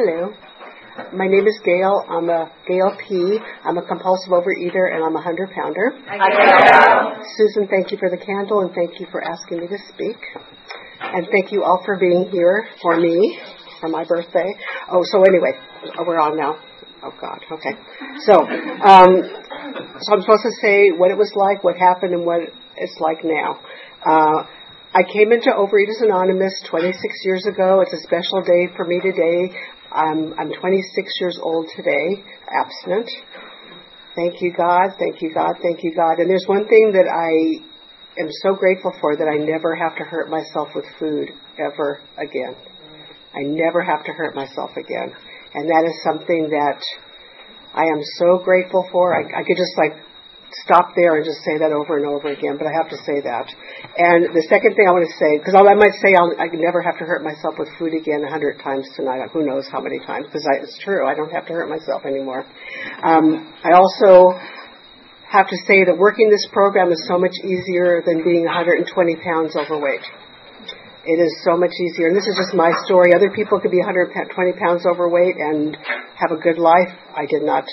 Hello. My name is Gail. I'm a Gail P. I'm a compulsive overeater and I'm a hundred pounder. Susan, thank you for the candle and thank you for asking me to speak. And thank you all for being here for me for my birthday. Oh, so anyway, we're on now. Oh God. Okay. So, um, so I'm supposed to say what it was like, what happened, and what it's like now. Uh, I came into Overeaters Anonymous 26 years ago. It's a special day for me today. I'm, I'm 26 years old today, abstinent. Thank you, God. Thank you, God. Thank you, God. And there's one thing that I am so grateful for that I never have to hurt myself with food ever again. I never have to hurt myself again. And that is something that I am so grateful for. I, I could just like stop there and just say that over and over again, but I have to say that. And the second thing I want to say, because I might say I'll, I never have to hurt myself with food again a hundred times tonight. Who knows how many times? Because it's true. I don't have to hurt myself anymore. Um, I also have to say that working this program is so much easier than being 120 pounds overweight. It is so much easier. And this is just my story. Other people could be 120 pounds overweight and have a good life. I did not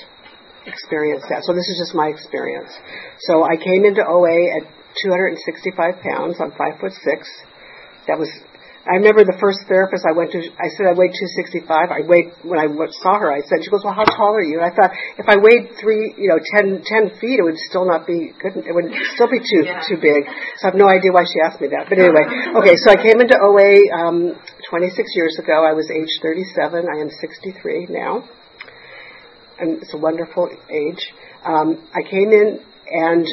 experience that. So this is just my experience. So I came into OA at 265 pounds. I'm five foot six. That was. I remember the first therapist I went to. I said I weighed 265. I weighed when I saw her. I said, she goes, well, how tall are you? And I thought if I weighed three, you know, 10, 10 feet, it would still not be good. It would still be too yeah. too big. So I have no idea why she asked me that. But anyway, okay. So I came into OA um, 26 years ago. I was age 37. I am 63 now and it's a wonderful age. Um, I came in and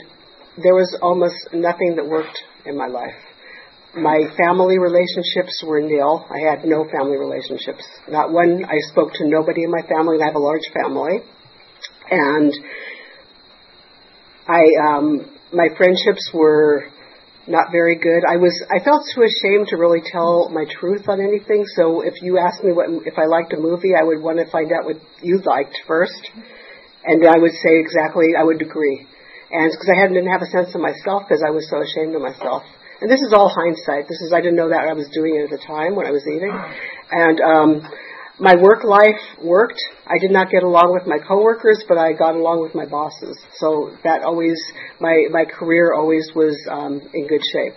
there was almost nothing that worked in my life. My family relationships were nil. I had no family relationships. Not one. I spoke to nobody in my family. I have a large family, and I um, my friendships were not very good. I was I felt too ashamed to really tell my truth on anything. So if you asked me what if I liked a movie, I would want to find out what you liked first, and I would say exactly I would agree. And because I hadn't didn't have a sense of myself because I was so ashamed of myself. And this is all hindsight. This is I didn't know that I was doing it at the time when I was eating, and um, my work life worked. I did not get along with my coworkers, but I got along with my bosses. So that always, my, my career always was um, in good shape.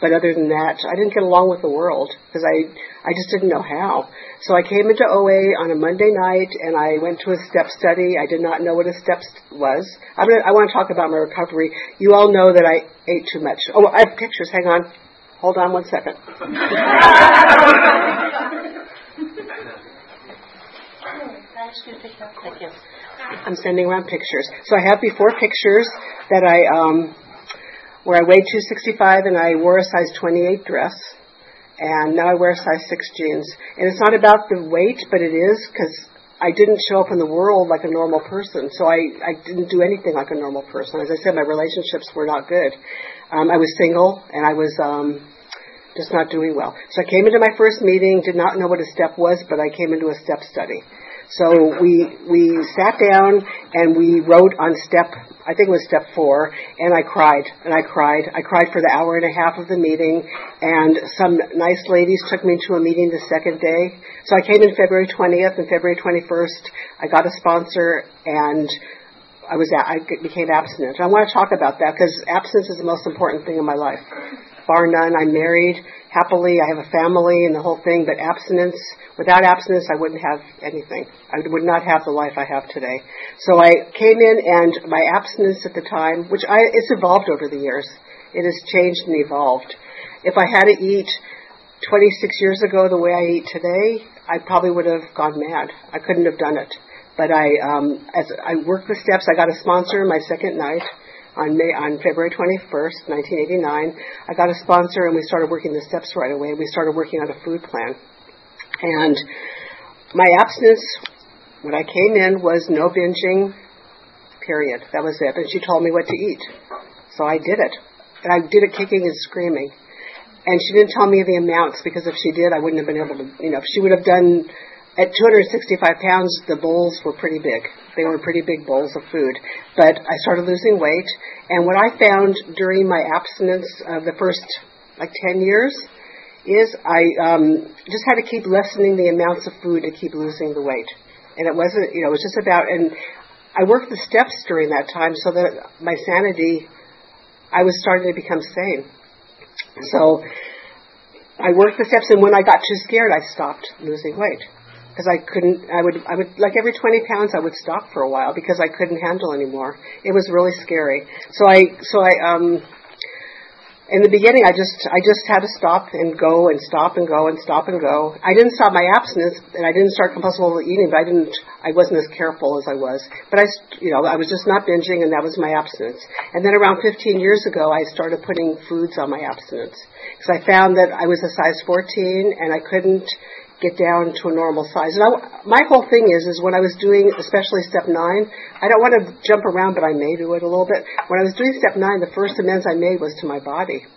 But other than that, I didn't get along with the world because I, I just didn't know how. So I came into OA on a Monday night and I went to a step study. I did not know what a step was. I'm gonna, I want to talk about my recovery. You all know that I ate too much. Oh, I have pictures. Hang on. Hold on one second. Thank you. I'm sending around pictures. So I have before pictures that I, um, where I weighed 265 and I wore a size 28 dress. And now I wear a size 6 jeans. And it's not about the weight, but it is because I didn't show up in the world like a normal person. So I, I didn't do anything like a normal person. As I said, my relationships were not good. Um, I was single and I was, um, just not doing well. So I came into my first meeting, did not know what a step was, but I came into a step study. So we we sat down and we wrote on step I think it was step four, and I cried and I cried. I cried for the hour and a half of the meeting, and some nice ladies took me to a meeting the second day. So I came in February 20th and February 21st. I got a sponsor and I was I became abstinent. I want to talk about that because abstinence is the most important thing in my life bar none. I'm married happily. I have a family and the whole thing. But abstinence, without abstinence, I wouldn't have anything. I would not have the life I have today. So I came in, and my abstinence at the time, which I, it's evolved over the years. It has changed and evolved. If I had to eat 26 years ago the way I eat today, I probably would have gone mad. I couldn't have done it. But I, um, as I worked the steps, I got a sponsor my second night on May on February 21st, 1989. I got a sponsor and we started working the steps right away. We started working on a food plan. And my abstinence, when I came in, was no binging, period. That was it. And she told me what to eat. So I did it. And I did it kicking and screaming. And she didn't tell me the amounts because if she did, I wouldn't have been able to, you know, if she would have done, at 265 pounds, the bowls were pretty big. They were pretty big bowls of food. But I started losing weight. And what I found during my abstinence of the first, like 10 years, is I um, just had to keep lessening the amounts of food to keep losing the weight. And it wasn't, you know, it was just about, and I worked the steps during that time so that my sanity, I was starting to become sane. So I worked the steps, and when I got too scared, I stopped losing weight because I couldn't. I would. I would like every 20 pounds. I would stop for a while because I couldn't handle anymore. It was really scary. So I. So I. Um, in the beginning, I just I just had to stop and go and stop and go and stop and go. I didn't stop my abstinence and I didn't start compulsive eating, but I didn't I wasn't as careful as I was. But I you know I was just not binging and that was my abstinence. And then around 15 years ago, I started putting foods on my abstinence because I found that I was a size 14 and I couldn't get down to a normal size. And I, my whole thing is, is when I was doing, especially step nine, I don't want to jump around, but I may do it a little bit. When I was doing step nine, the first amends I made was to my body.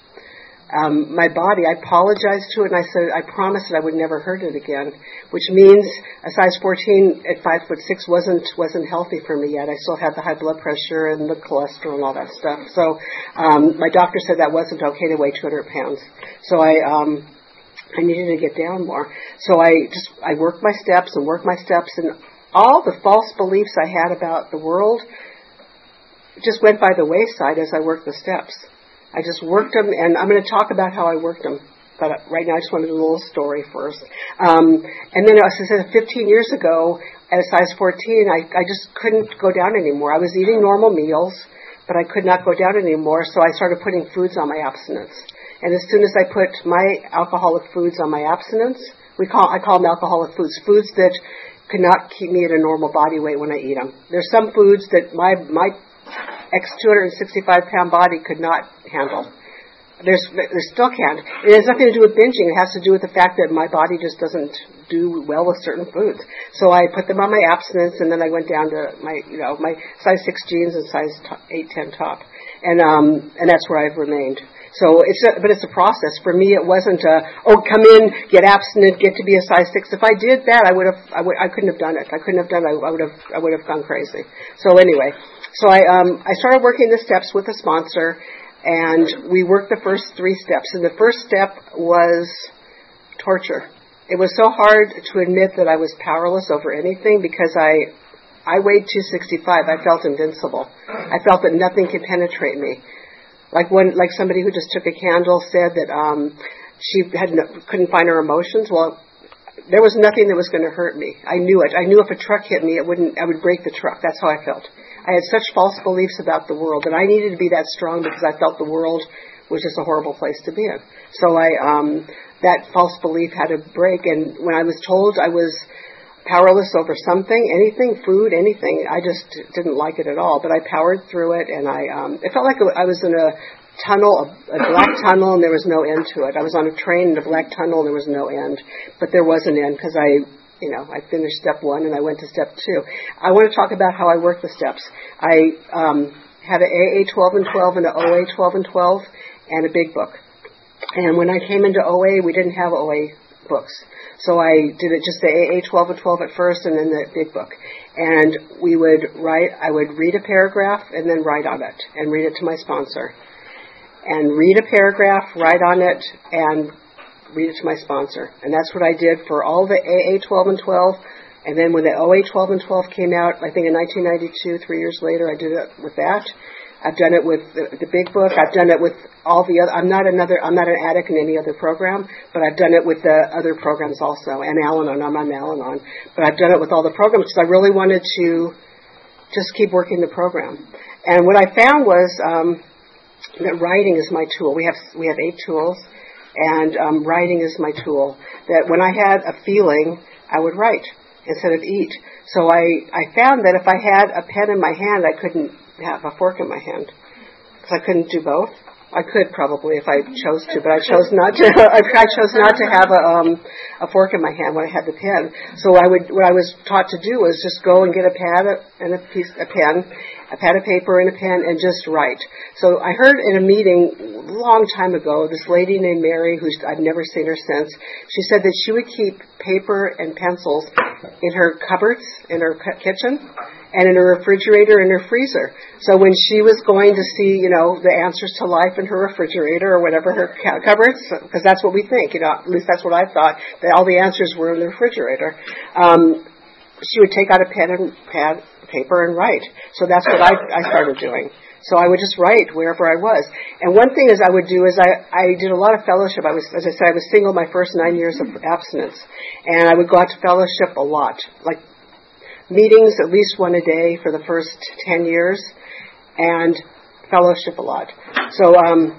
Um, my body, I apologized to it, and I said I promised that I would never hurt it again. Which means a size 14 at five foot six wasn't wasn't healthy for me yet. I still had the high blood pressure and the cholesterol and all that stuff. So um, my doctor said that wasn't okay to weigh 200 pounds. So I um, I needed to get down more. So I just I worked my steps and worked my steps and all the false beliefs I had about the world just went by the wayside as I worked the steps. I just worked them, and I'm going to talk about how I worked them. But right now, I just want to do a little story first. Um, and then, as I said, 15 years ago, at a size 14, I, I just couldn't go down anymore. I was eating normal meals, but I could not go down anymore. So I started putting foods on my abstinence. And as soon as I put my alcoholic foods on my abstinence, we call I call them alcoholic foods, foods that could not keep me at a normal body weight when I eat them. There's some foods that my my ex 265 pound body could not handle. There's there still can't. It has nothing to do with binging. It has to do with the fact that my body just doesn't do well with certain foods. So I put them on my abstinence, and then I went down to my you know my size six jeans and size eight ten top, and um and that's where I've remained. So it's a, but it's a process. For me, it wasn't a, oh, come in, get abstinent, get to be a size six. If I did that, I would have, I, would, I couldn't have done it. I couldn't have done it. I would have, I would have gone crazy. So anyway, so I, um, I started working the steps with a sponsor and we worked the first three steps. And the first step was torture. It was so hard to admit that I was powerless over anything because I, I weighed 265. I felt invincible. I felt that nothing could penetrate me. Like when, like somebody who just took a candle said that um, she had no, couldn't find her emotions. Well, there was nothing that was going to hurt me. I knew it. I knew if a truck hit me, it wouldn't. I would break the truck. That's how I felt. I had such false beliefs about the world that I needed to be that strong because I felt the world was just a horrible place to be in. So I, um, that false belief had to break. And when I was told I was powerless over something, anything, food, anything. I just didn't like it at all, but I powered through it, and I um, it felt like I was in a tunnel, a, a black tunnel, and there was no end to it. I was on a train in a black tunnel, and there was no end, but there was an end because I you know, I finished step one and I went to step two. I want to talk about how I work the steps. I um, had an AA 12 and 12 and an OA 12 and 12 and a big book. And when I came into OA, we didn't have OA books. So I did it just the AA 12 and 12 at first and then the big book. And we would write, I would read a paragraph and then write on it and read it to my sponsor. And read a paragraph, write on it, and read it to my sponsor. And that's what I did for all the AA 12 and 12. And then when the OA 12 and 12 came out, I think in 1992, three years later, I did it with that. I've done it with the, the big book. I've done it with all the other. I'm not another. I'm not an addict in any other program, but I've done it with the other programs also. And Al-Anon. I'm on Al-Anon, but I've done it with all the programs because I really wanted to just keep working the program. And what I found was um, that writing is my tool. We have we have eight tools, and um, writing is my tool. That when I had a feeling, I would write instead of eat. So I I found that if I had a pen in my hand, I couldn't have a fork in my hand because I couldn't do both. I could probably if I chose to, but I chose not to. I chose not to have a um, a fork in my hand when I had the pen. So I would what I was taught to do was just go and get a pad and a piece a pen, a pad of paper and a pen, and just write. So I heard in a meeting a long time ago this lady named Mary, who's I've never seen her since. She said that she would keep paper and pencils in her cupboards in her kitchen and in her refrigerator and her freezer. So when she was going to see, you know, the answers to life in her refrigerator or whatever her cupboards, because that's what we think, you know, at least that's what I thought, that all the answers were in the refrigerator. Um, she would take out a pen and pad, paper and write. So that's what I, I started doing. So I would just write wherever I was. And one thing is I would do is I, I did a lot of fellowship. I was, as I said, I was single my first nine years of abstinence. And I would go out to fellowship a lot, like meetings at least one a day for the first 10 years and fellowship a lot. So um,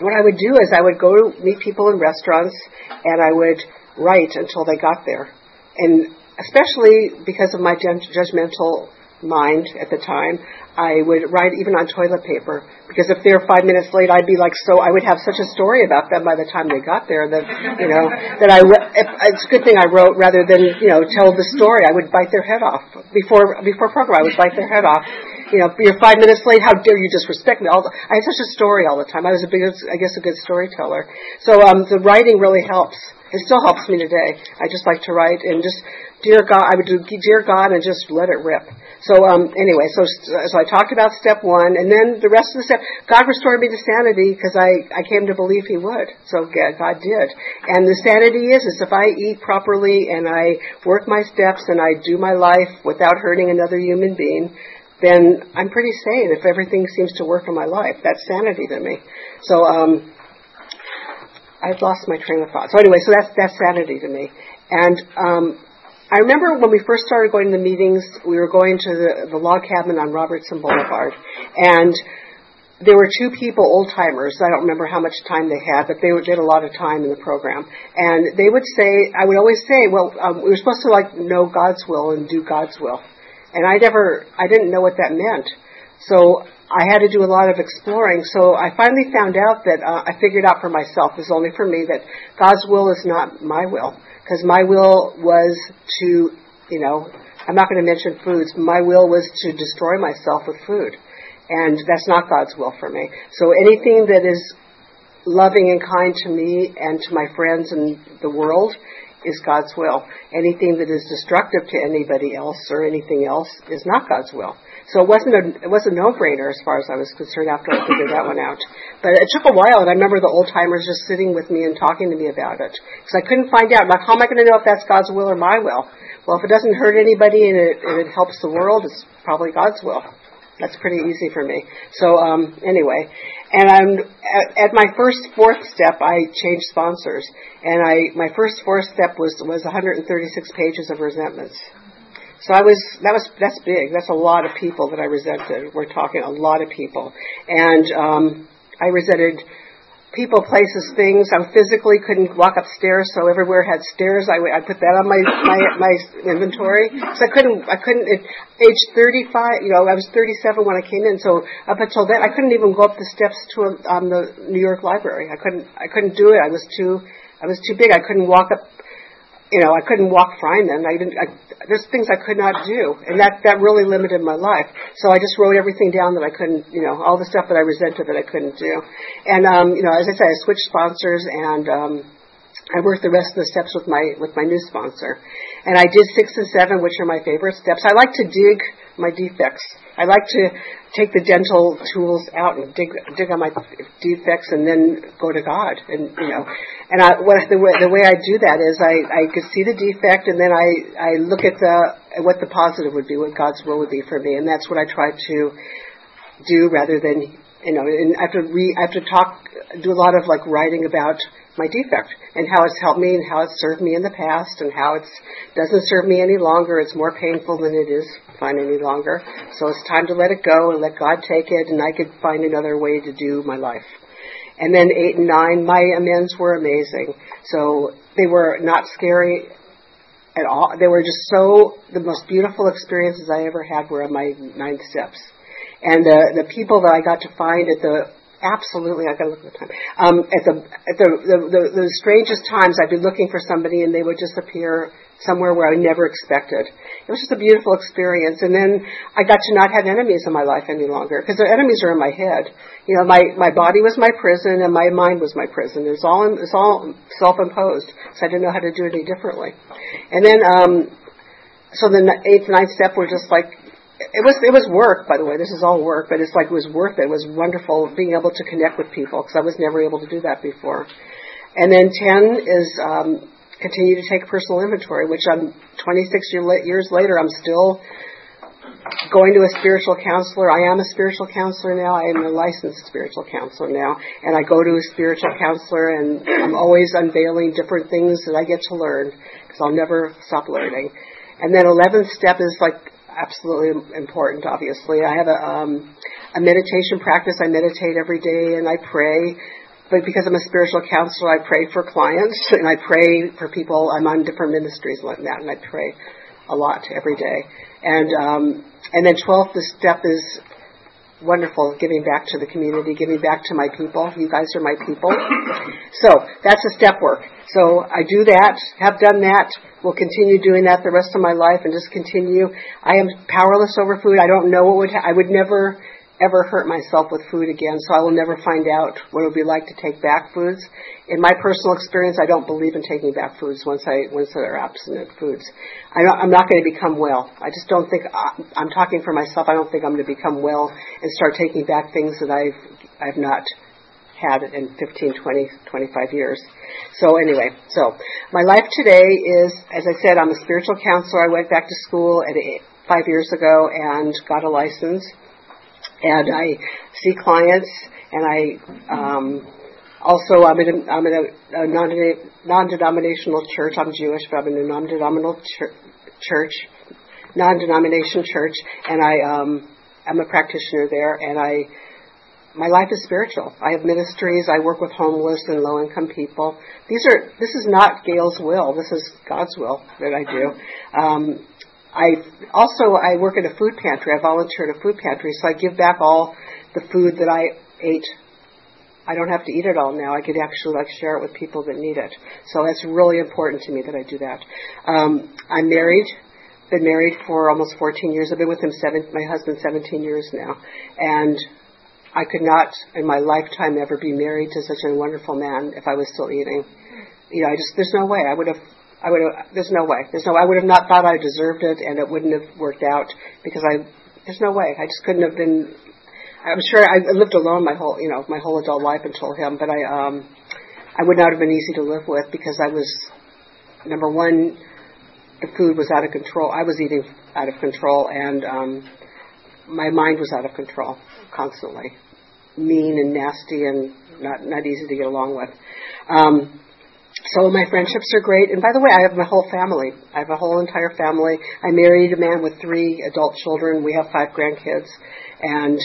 what I would do is I would go to meet people in restaurants and I would write until they got there. And especially because of my judgmental mind at the time, I would write even on toilet paper because if they're five minutes late, I'd be like so. I would have such a story about them by the time they got there that you know that I. If, it's a good thing I wrote rather than you know tell the story. I would bite their head off before before program. I would bite their head off. You know, you're five minutes late. How dare you disrespect me? All the, I had such a story all the time. I was a big, I guess, a good storyteller. So um, the writing really helps. It still helps me today. I just like to write and just dear God, I would do dear God and just let it rip. So um, anyway, so so I talked about step one, and then the rest of the step, God restored me to sanity because I I came to believe He would. So God did, and the sanity is is if I eat properly and I work my steps and I do my life without hurting another human being, then I'm pretty sane. If everything seems to work in my life, that's sanity to me. So um, I've lost my train of thought. So anyway, so that's that's sanity to me, and um, I remember when we first started going to the meetings, we were going to the, the log cabin on Robertson Boulevard, and there were two people, old timers. I don't remember how much time they had, but they did a lot of time in the program. And they would say, I would always say, well, um, we were supposed to like know God's will and do God's will, and I never, I didn't know what that meant. So I had to do a lot of exploring. So I finally found out that uh, I figured out for myself, it's only for me, that God's will is not my will because my will was to, you know, I'm not going to mention foods. My will was to destroy myself with food. And that's not God's will for me. So anything that is loving and kind to me and to my friends and the world is God's will. Anything that is destructive to anybody else or anything else is not God's will. So it wasn't a it was a no brainer as far as I was concerned after I figured that one out. But it took a while, and I remember the old timers just sitting with me and talking to me about it because I couldn't find out. Like, how am I going to know if that's God's will or my will? Well, if it doesn't hurt anybody and it, and it helps the world, it's probably God's will. That's pretty easy for me. So um, anyway, and I'm at, at my first fourth step, I changed sponsors, and I my first fourth step was was 136 pages of resentments. So I was that was that's big. That's a lot of people that I resented. We're talking a lot of people, and um, I resented people, places, things. I physically couldn't walk upstairs, so everywhere had stairs. I, I put that on my my, my inventory. So I couldn't I couldn't. At age 35, you know, I was 37 when I came in. So up until then, I couldn't even go up the steps to a, um, the New York Library. I couldn't I couldn't do it. I was too I was too big. I couldn't walk up you know, I couldn't walk Fryman. I didn't. I, there's things I could not do, and that that really limited my life. So I just wrote everything down that I couldn't, you know, all the stuff that I resented that I couldn't do. And um, you know, as I said, I switched sponsors, and um, I worked the rest of the steps with my with my new sponsor. And I did six and seven, which are my favorite steps. I like to dig my defects. I like to take the dental tools out and dig dig on my defects and then go to God and you know. And I what the way the way I do that is I I could see the defect and then I I look at the what the positive would be what God's will would be for me. And that's what I try to do rather than you know and I have to re I have to talk do a lot of like writing about my defect and how it's helped me and how it's served me in the past and how it doesn't serve me any longer. It's more painful than it is fun any longer. So it's time to let it go and let God take it and I could find another way to do my life. And then eight and nine, my amends were amazing. So they were not scary at all. They were just so, the most beautiful experiences I ever had were on my nine steps. And the, the people that I got to find at the absolutely. I gotta look at the time. Um, at the at the, the the the strangest times, I'd be looking for somebody, and they would just appear somewhere where I never expected. It was just a beautiful experience. And then I got to not have enemies in my life any longer because the enemies are in my head. You know, my my body was my prison, and my mind was my prison. It's all it's all self-imposed. So I didn't know how to do it any differently. And then um, so the eighth, ninth step were just like it was it was work by the way. This is all work but it's like it was worth it it was wonderful being able to connect with people because i was never able to do that before. And then 10 is um, continue to take personal inventory which i'm 26 year, years later i'm still going to a spiritual counselor. I am a spiritual counselor now. I am a licensed spiritual counselor now. And i go to a spiritual counselor and i'm always unveiling different things that i get to learn because i'll never stop learning. And then 11th step is like absolutely important, obviously. I have a, um, a meditation practice. I meditate every day and I pray. But because I'm a spiritual counselor, I pray for clients and I pray for people. I'm on different ministries like that and I pray a lot every day. And, um, and then 12th, the step is wonderful giving back to the community, giving back to my people. You guys are my people. So that's a step work. So I do that, have done that, will continue doing that the rest of my life and just continue. I am powerless over food. I don't know what would, ha- I would never ever hurt myself with food again, so I will never find out what it would be like to take back foods. In my personal experience, I don't believe in taking back foods once I once there are abstinent foods. I don't, I'm not going to become well. I just don't think uh, I'm talking for myself. I don't think I'm going to become well and start taking back things that I've I've not had in 15, 20, 25 years. So anyway, so my life today is, as I said, I'm a spiritual counselor. I went back to school at eight, five years ago and got a license and I see clients, and I um, also I'm in a, I'm in a, a non-denominational church. I'm Jewish, but I'm in a non-denominational church, non-denomination church, and I um, I'm a practitioner there, and I my life is spiritual. I have ministries. I work with homeless and low income people. These are this is not Gail's will. This is God's will that I do. Um, I also I work at a food pantry. I volunteer at a food pantry, so I give back all the food that I ate. I don't have to eat it all now. I could actually like share it with people that need it. So that's really important to me that I do that. Um, I'm married. Been married for almost 14 years. I've been with him seven. My husband 17 years now, and I could not in my lifetime ever be married to such a wonderful man if I was still eating. You know, I just there's no way I would have I would have, there's no way. There's no, I would have not thought I deserved it and it wouldn't have worked out because I, there's no way. I just couldn't have been, I'm sure I lived alone my whole, you know, my whole adult life until him, but I, um, I would not have been easy to live with because I was, number one, the food was out of control. I was eating out of control and, um, my mind was out of control constantly. Mean and nasty and not, not easy to get along with. Um, so my friendships are great. And by the way, I have my whole family. I have a whole entire family. I married a man with three adult children. We have five grandkids. And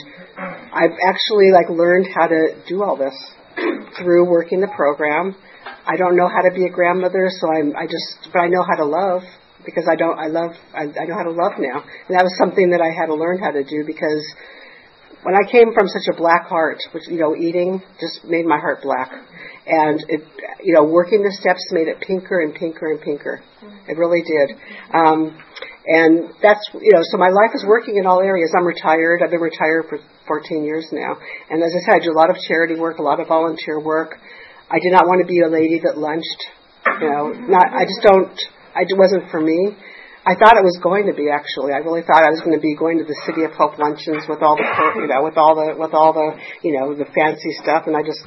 I've actually like learned how to do all this through working the program. I don't know how to be a grandmother, so I'm, I just, but I know how to love because I don't, I love, I, I know how to love now. And that was something that I had to learn how to do because when I came from such a black heart, which, you know, eating just made my heart black and it, you know, working the steps made it pinker and pinker and pinker. Mm-hmm. It really did. Um, and that's, you know, so my life is working in all areas. I'm retired. I've been retired for 14 years now. And as I said, I do a lot of charity work, a lot of volunteer work. I did not want to be a lady that lunched. You know, not, I just don't, I, it wasn't for me. I thought it was going to be actually. I really thought I was going to be going to the City of Hope luncheons with all the, you know, with all the, with all the, you know, the fancy stuff, and I just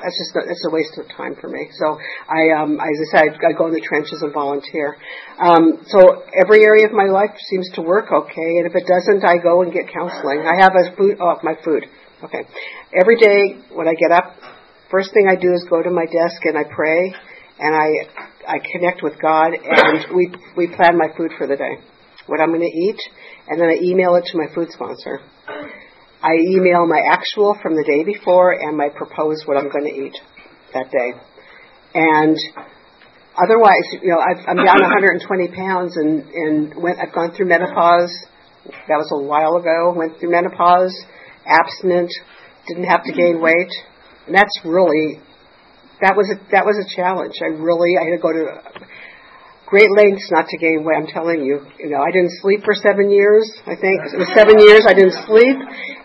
that's just a, it's a waste of time for me. So I, um, as I said, I go in the trenches and volunteer. Um, so every area of my life seems to work okay, and if it doesn't, I go and get counseling. I have a food, oh, my food. Okay, every day when I get up, first thing I do is go to my desk and I pray, and I I connect with God, and we we plan my food for the day, what I'm going to eat, and then I email it to my food sponsor. I email my actual from the day before and my proposed what I'm going to eat that day. And otherwise, you know, I've, I'm down 120 pounds and, and went, I've gone through menopause. That was a while ago. Went through menopause, abstinent, didn't have to gain weight. And that's really, that was a, that was a challenge. I really, I had to go to great lengths not to gain weight. I'm telling you, you know, I didn't sleep for seven years. I think it was seven years I didn't sleep,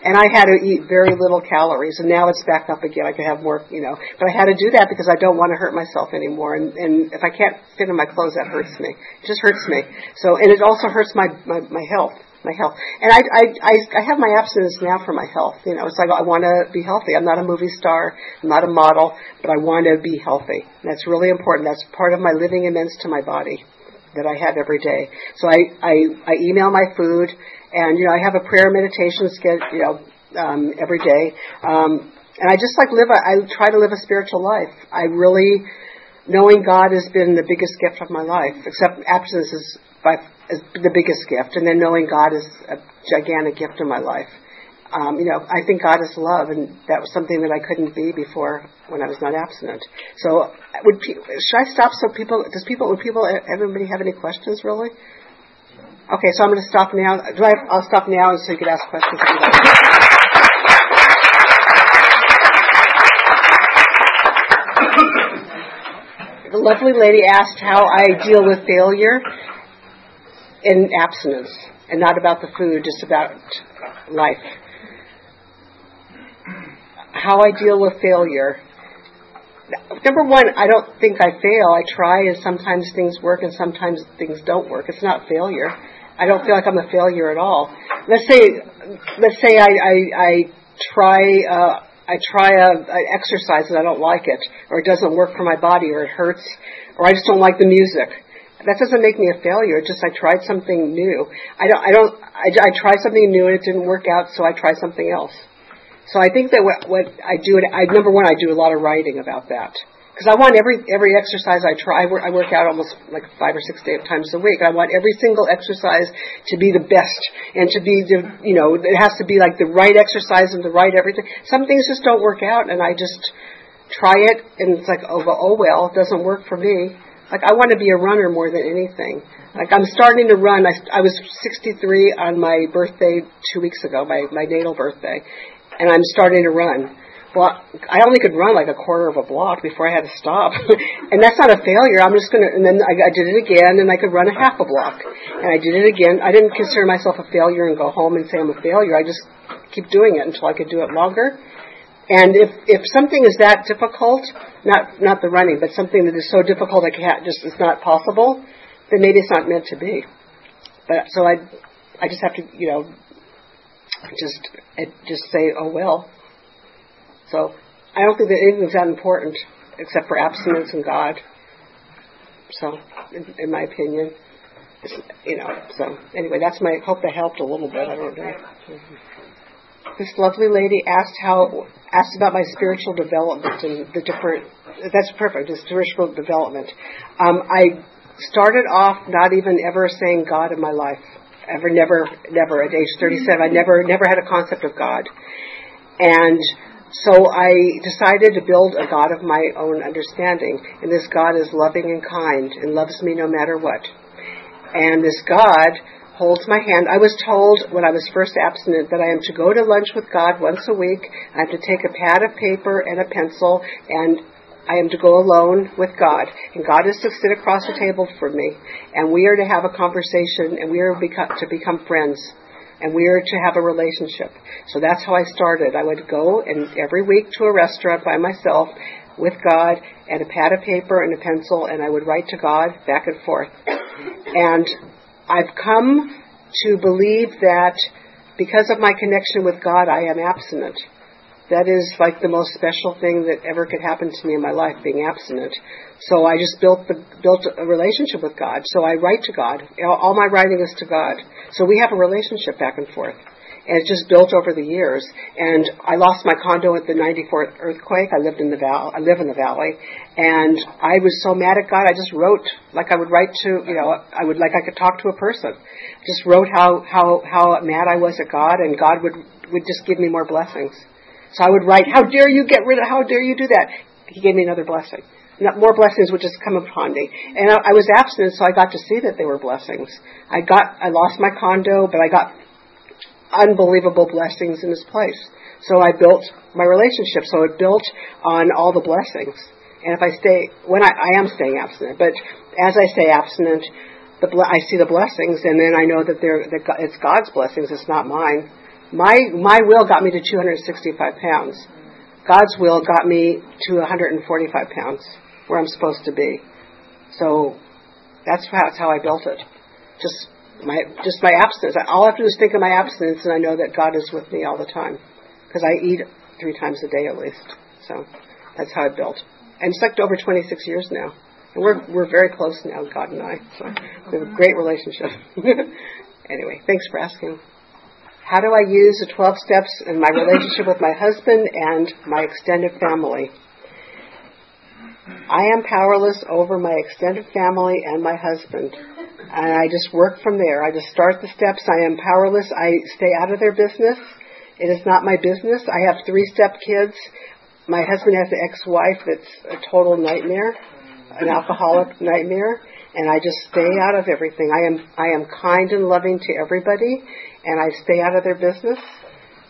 and I had to eat very little calories. And now it's back up again. I could have more, you know, but I had to do that because I don't want to hurt myself anymore. And, and if I can't fit in my clothes, that hurts me. It just hurts me. So, and it also hurts my my, my health my health. And I, I, I, I have my abstinence now for my health. You know, it's like I want to be healthy. I'm not a movie star. I'm not a model, but I want to be healthy. And that's really important. That's part of my living amends to my body that I have every day. So I, I, I email my food and, you know, I have a prayer meditation schedule, you know, um, every day. Um, and I just like live, a, I try to live a spiritual life. I really, knowing God has been the biggest gift of my life, except abstinence is by is the biggest gift, and then knowing God is a gigantic gift in my life. Um, you know, I think God is love, and that was something that I couldn't be before when I was not abstinent. So, would should I stop? So people, does people, would people, everybody have any questions really? Okay, so I'm going to stop now. Do I? I'll stop now, so you can ask questions. the lovely lady asked how I deal with failure in abstinence and not about the food, just about life. How I deal with failure. Number one, I don't think I fail. I try, and sometimes things work, and sometimes things don't work. It's not failure. I don't feel like I'm a failure at all. Let's say, let's say I I, I try uh, I try a, a exercise and I don't like it, or it doesn't work for my body, or it hurts, or I just don't like the music that doesn't make me a failure. It's just I tried something new. I don't. I don't. I, I tried something new and it didn't work out, so I try something else. So I think that what, what I do, I number one, I do a lot of writing about that because I want every every exercise I try. I work, I work out almost like five or six day, times a week. I want every single exercise to be the best and to be the you know it has to be like the right exercise and the right everything. Some things just don't work out, and I just try it, and it's like oh, oh well, it doesn't work for me. Like I want to be a runner more than anything. Like I'm starting to run. I, I was 63 on my birthday two weeks ago, my my natal birthday, and I'm starting to run. Well, I only could run like a quarter of a block before I had to stop, and that's not a failure. I'm just gonna. And then I, I did it again, and I could run a half a block, and I did it again. I didn't consider myself a failure and go home and say I'm a failure. I just keep doing it until I could do it longer. And if if something is that difficult, not not the running, but something that is so difficult I can't just it's not possible, then maybe it's not meant to be. But so I I just have to you know just just say oh well. So I don't think that anything's that important except for abstinence and God. So in, in my opinion, you know. So anyway, that's my hope that helped a little bit. I don't know. This lovely lady asked how asked about my spiritual development and the different. That's perfect. The spiritual development. Um, I started off not even ever saying God in my life. Ever, never, never. At age 37, I never, never had a concept of God, and so I decided to build a God of my own understanding. And this God is loving and kind and loves me no matter what. And this God holds my hand. I was told when I was first abstinent that I am to go to lunch with God once a week. I have to take a pad of paper and a pencil, and I am to go alone with God. And God is to sit across the table from me, and we are to have a conversation, and we are to become friends. And we are to have a relationship. So that's how I started. I would go and every week to a restaurant by myself with God and a pad of paper and a pencil, and I would write to God back and forth. And I've come to believe that because of my connection with God, I am abstinent. That is like the most special thing that ever could happen to me in my life, being abstinent. So I just built the, built a relationship with God. So I write to God. All my writing is to God. So we have a relationship back and forth and it just built over the years. And I lost my condo at the 94th earthquake. I lived in the valley. I live in the valley, and I was so mad at God. I just wrote like I would write to, you know, I would like I could talk to a person. Just wrote how how how mad I was at God, and God would would just give me more blessings. So I would write, "How dare you get rid of? How dare you do that?" He gave me another blessing. More blessings would just come upon me, and I, I was abstinent, so I got to see that they were blessings. I got, I lost my condo, but I got unbelievable blessings in His place. So I built my relationship. So it built on all the blessings. And if I stay, when I, I am staying abstinent, but as I stay abstinent, the I see the blessings, and then I know that they're that it's God's blessings. It's not mine. My my will got me to 265 pounds. God's will got me to 145 pounds, where I'm supposed to be. So that's how, that's how I built it. Just my just my abstinence. All I have to do is think of my abstinence, and I know that God is with me all the time because I eat three times a day at least. So that's how I built. And it's like over 26 years now. And we're we're very close now, God and I. So we have a great relationship. anyway, thanks for asking. How do I use the 12 steps in my relationship with my husband and my extended family? I am powerless over my extended family and my husband. And I just work from there. I just start the steps. I am powerless. I stay out of their business. It is not my business. I have three step kids. My husband has an ex-wife that's a total nightmare an alcoholic nightmare, and I just stay out of everything. I am I am kind and loving to everybody, and I stay out of their business.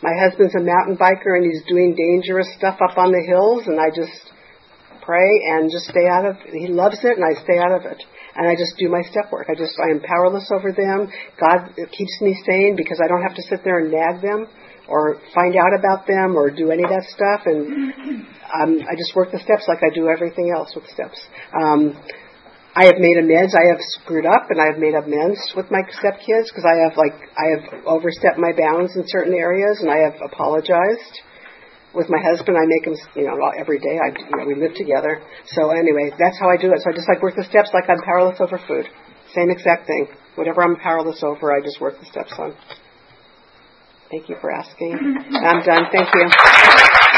My husband's a mountain biker, and he's doing dangerous stuff up on the hills, and I just pray and just stay out of. He loves it, and I stay out of it, and I just do my step work. I just I am powerless over them. God keeps me sane because I don't have to sit there and nag them or find out about them or do any of that stuff. And um, I just work the steps like I do everything else with steps. Um, I have made amends. I have screwed up, and I have made amends with my stepkids because I have like I have overstepped my bounds in certain areas, and I have apologized. With my husband, I make him, you know, every day. I, you know, we live together. So anyway, that's how I do it. So I just like work the steps like I'm powerless over food. Same exact thing. Whatever I'm powerless over, I just work the steps on. Thank you for asking. I'm done. Thank you.